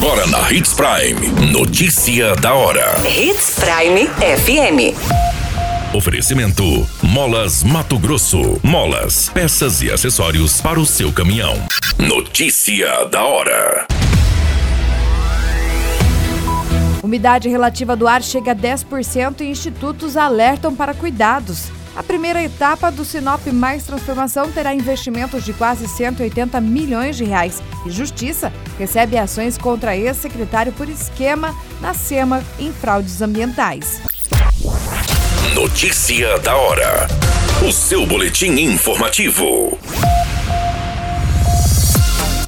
Agora na Hits Prime. Notícia da hora. Hits Prime FM. Oferecimento: Molas Mato Grosso. Molas, peças e acessórios para o seu caminhão. Notícia da hora. Umidade relativa do ar chega a 10% e institutos alertam para cuidados. A primeira etapa do Sinop Mais Transformação terá investimentos de quase 180 milhões de reais e Justiça recebe ações contra ex-secretário por esquema na SEMA em fraudes ambientais. Notícia da hora. O seu boletim informativo.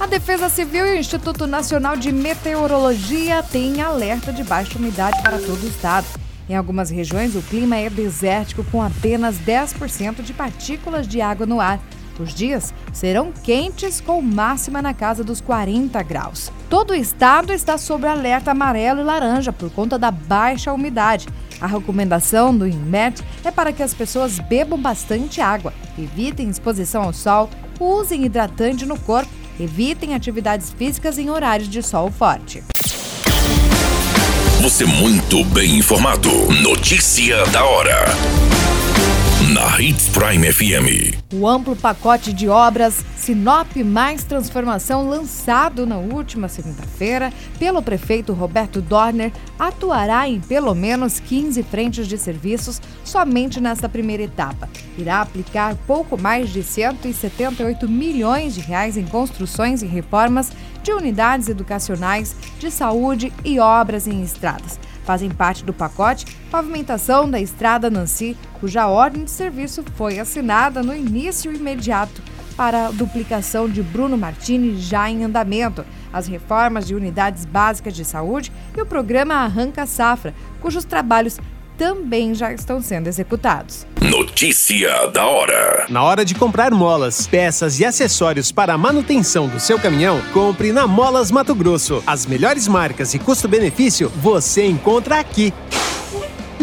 A Defesa Civil e o Instituto Nacional de Meteorologia têm alerta de baixa umidade para todo o estado. Em algumas regiões, o clima é desértico, com apenas 10% de partículas de água no ar. Os dias serão quentes, com máxima na casa dos 40 graus. Todo o estado está sob alerta amarelo e laranja por conta da baixa umidade. A recomendação do INMET é para que as pessoas bebam bastante água, evitem exposição ao sol, usem hidratante no corpo, evitem atividades físicas em horários de sol forte. Você muito bem informado. Notícia da hora. Na Hits Prime FM. O amplo pacote de obras Sinop Mais Transformação, lançado na última segunda-feira pelo prefeito Roberto Dorner, atuará em pelo menos 15 frentes de serviços somente nesta primeira etapa. Irá aplicar pouco mais de 178 milhões de reais em construções e reformas de unidades educacionais, de saúde e obras em estradas. Fazem parte do pacote pavimentação da Estrada Nancy, cuja ordem de serviço foi assinada no início imediato para a duplicação de Bruno Martini já em andamento, as reformas de unidades básicas de saúde e o programa Arranca Safra, cujos trabalhos também já estão sendo executados. Notícia da hora. Na hora de comprar molas, peças e acessórios para a manutenção do seu caminhão, compre na Molas Mato Grosso. As melhores marcas e custo-benefício você encontra aqui.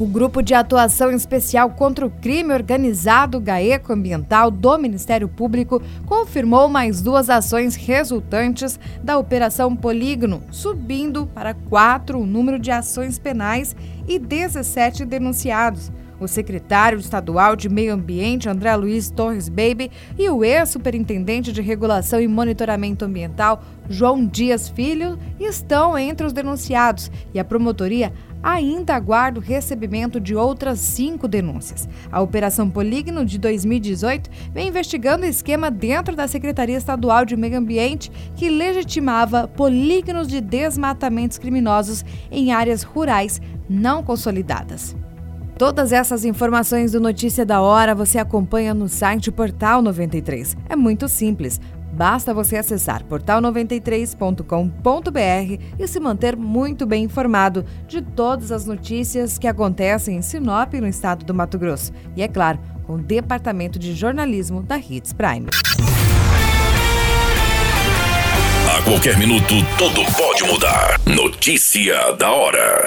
O Grupo de Atuação Especial contra o Crime Organizado GAECO Ambiental do Ministério Público confirmou mais duas ações resultantes da Operação Polígono, subindo para quatro o número de ações penais e 17 denunciados. O secretário estadual de Meio Ambiente, André Luiz Torres Baby, e o ex-superintendente de Regulação e Monitoramento Ambiental, João Dias Filho, estão entre os denunciados e a promotoria ainda aguarda o recebimento de outras cinco denúncias. A Operação Polígono de 2018 vem investigando esquema dentro da Secretaria Estadual de Meio Ambiente que legitimava polígonos de desmatamentos criminosos em áreas rurais não consolidadas. Todas essas informações do Notícia da Hora você acompanha no site Portal 93. É muito simples. Basta você acessar portal93.com.br e se manter muito bem informado de todas as notícias que acontecem em Sinop, no estado do Mato Grosso. E é claro, com o Departamento de Jornalismo da Hits Prime. A qualquer minuto, tudo pode mudar. Notícia da hora.